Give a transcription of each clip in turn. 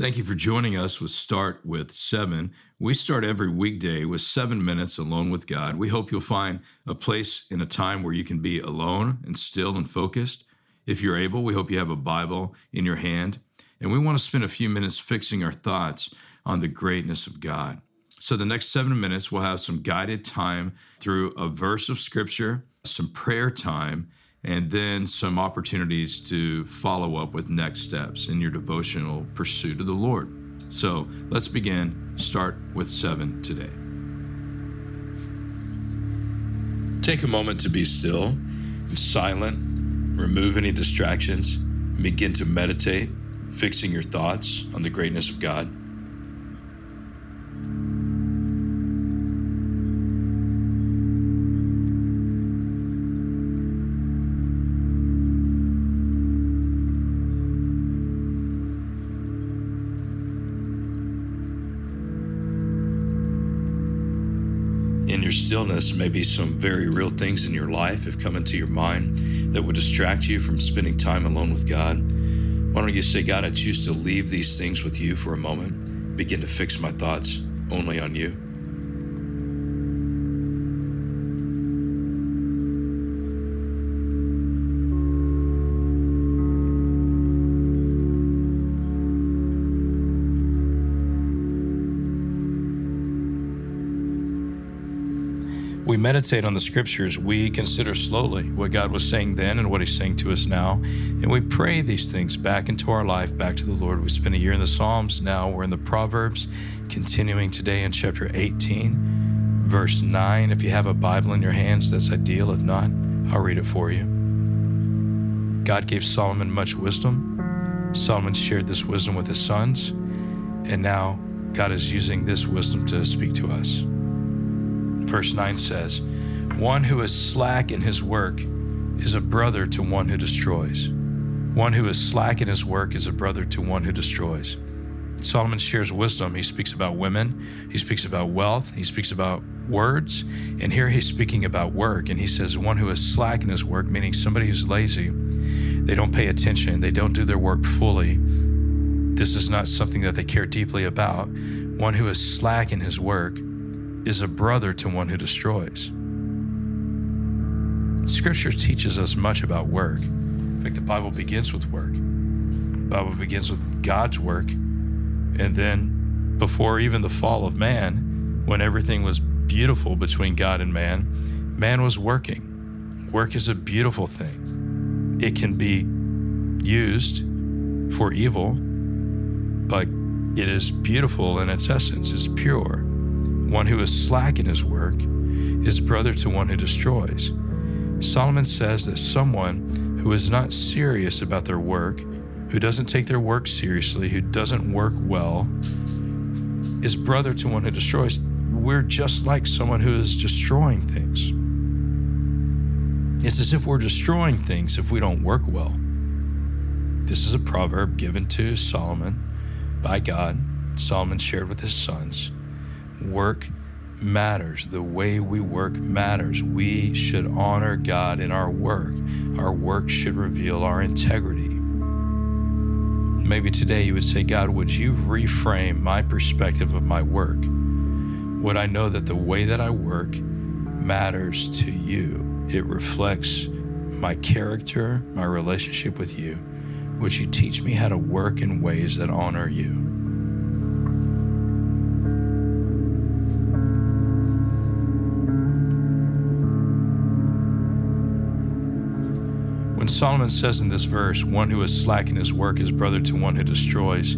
Thank you for joining us with Start with Seven. We start every weekday with seven minutes alone with God. We hope you'll find a place in a time where you can be alone and still and focused. If you're able, we hope you have a Bible in your hand. And we want to spend a few minutes fixing our thoughts on the greatness of God. So, the next seven minutes, we'll have some guided time through a verse of scripture, some prayer time, and then some opportunities to follow up with next steps in your devotional pursuit of the Lord. So let's begin. Start with seven today. Take a moment to be still and silent, remove any distractions, begin to meditate, fixing your thoughts on the greatness of God. In your stillness, maybe some very real things in your life have come into your mind that would distract you from spending time alone with God. Why don't you say, God, I choose to leave these things with you for a moment, begin to fix my thoughts only on you? We meditate on the scriptures, we consider slowly what God was saying then and what He's saying to us now. And we pray these things back into our life, back to the Lord. We spent a year in the Psalms. Now we're in the Proverbs, continuing today in chapter 18, verse 9. If you have a Bible in your hands, that's ideal. If not, I'll read it for you. God gave Solomon much wisdom. Solomon shared this wisdom with his sons. And now God is using this wisdom to speak to us. Verse 9 says, One who is slack in his work is a brother to one who destroys. One who is slack in his work is a brother to one who destroys. Solomon shares wisdom. He speaks about women, he speaks about wealth, he speaks about words, and here he's speaking about work. And he says, One who is slack in his work, meaning somebody who's lazy, they don't pay attention, they don't do their work fully. This is not something that they care deeply about. One who is slack in his work is a brother to one who destroys. Scripture teaches us much about work. In fact, the Bible begins with work. The Bible begins with God's work. And then, before even the fall of man, when everything was beautiful between God and man, man was working. Work is a beautiful thing. It can be used for evil, but it is beautiful in its essence, it's pure. One who is slack in his work is brother to one who destroys. Solomon says that someone who is not serious about their work, who doesn't take their work seriously, who doesn't work well, is brother to one who destroys. We're just like someone who is destroying things. It's as if we're destroying things if we don't work well. This is a proverb given to Solomon by God. Solomon shared with his sons. Work matters. The way we work matters. We should honor God in our work. Our work should reveal our integrity. Maybe today you would say, God, would you reframe my perspective of my work? Would I know that the way that I work matters to you? It reflects my character, my relationship with you. Would you teach me how to work in ways that honor you? Solomon says in this verse, one who is slack in his work is brother to one who destroys,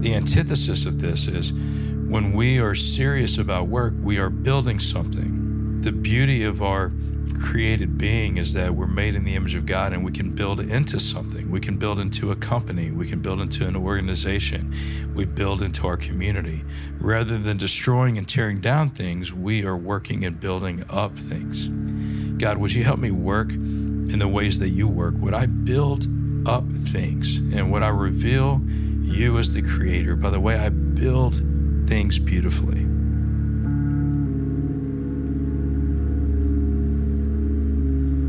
the antithesis of this is when we are serious about work, we are building something. The beauty of our created being is that we're made in the image of God and we can build into something. We can build into a company. We can build into an organization. We build into our community. Rather than destroying and tearing down things, we are working and building up things. God, would you help me work in the ways that you work? Would I build up things? And would I reveal you as the creator by the way I build things beautifully?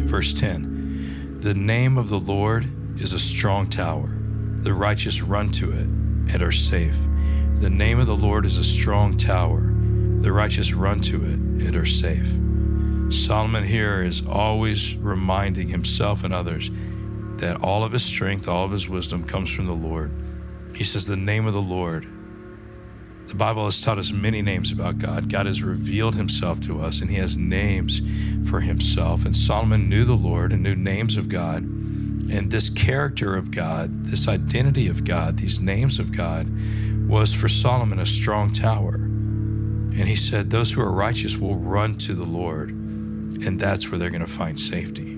Verse 10 The name of the Lord is a strong tower. The righteous run to it and are safe. The name of the Lord is a strong tower. The righteous run to it and are safe. Solomon here is always reminding himself and others that all of his strength, all of his wisdom comes from the Lord. He says, The name of the Lord. The Bible has taught us many names about God. God has revealed himself to us, and he has names for himself. And Solomon knew the Lord and knew names of God. And this character of God, this identity of God, these names of God, was for Solomon a strong tower. And he said, Those who are righteous will run to the Lord, and that's where they're going to find safety.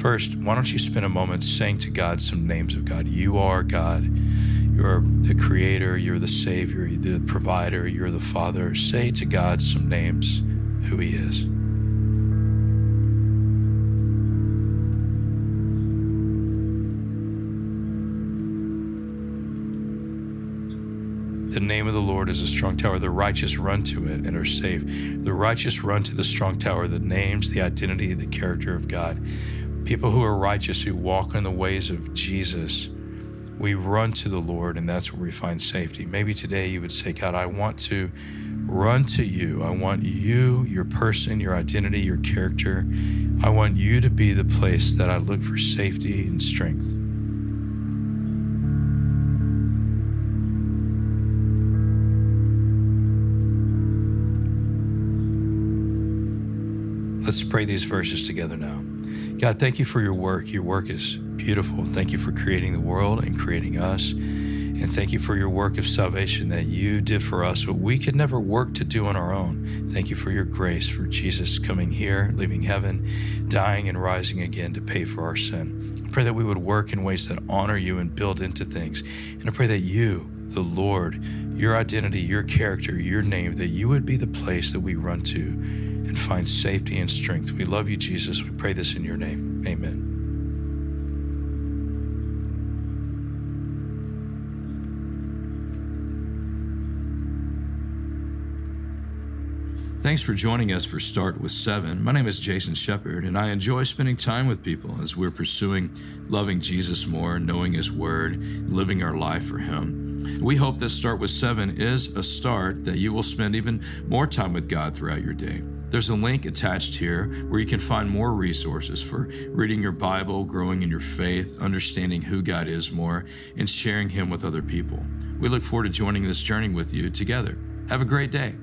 First, why don't you spend a moment saying to God some names of God? You are God. You're the creator. You're the savior. You're the provider. You're the father. Say to God some names who he is. The name of the Lord is a strong tower. The righteous run to it and are safe. The righteous run to the strong tower, the names, the identity, the character of God. People who are righteous, who walk in the ways of Jesus, we run to the Lord, and that's where we find safety. Maybe today you would say, God, I want to run to you. I want you, your person, your identity, your character. I want you to be the place that I look for safety and strength. Let's pray these verses together now. God, thank you for your work. Your work is beautiful. Thank you for creating the world and creating us. And thank you for your work of salvation that you did for us, what we could never work to do on our own. Thank you for your grace, for Jesus coming here, leaving heaven, dying and rising again to pay for our sin. I pray that we would work in ways that honor you and build into things. And I pray that you, the Lord, your identity, your character, your name, that you would be the place that we run to and find safety and strength. We love you, Jesus. We pray this in your name. Amen. Thanks for joining us for Start with Seven. My name is Jason Shepperd, and I enjoy spending time with people as we're pursuing loving Jesus more, knowing His Word, living our life for Him. We hope this Start with Seven is a start that you will spend even more time with God throughout your day. There's a link attached here where you can find more resources for reading your Bible, growing in your faith, understanding who God is more, and sharing Him with other people. We look forward to joining this journey with you together. Have a great day.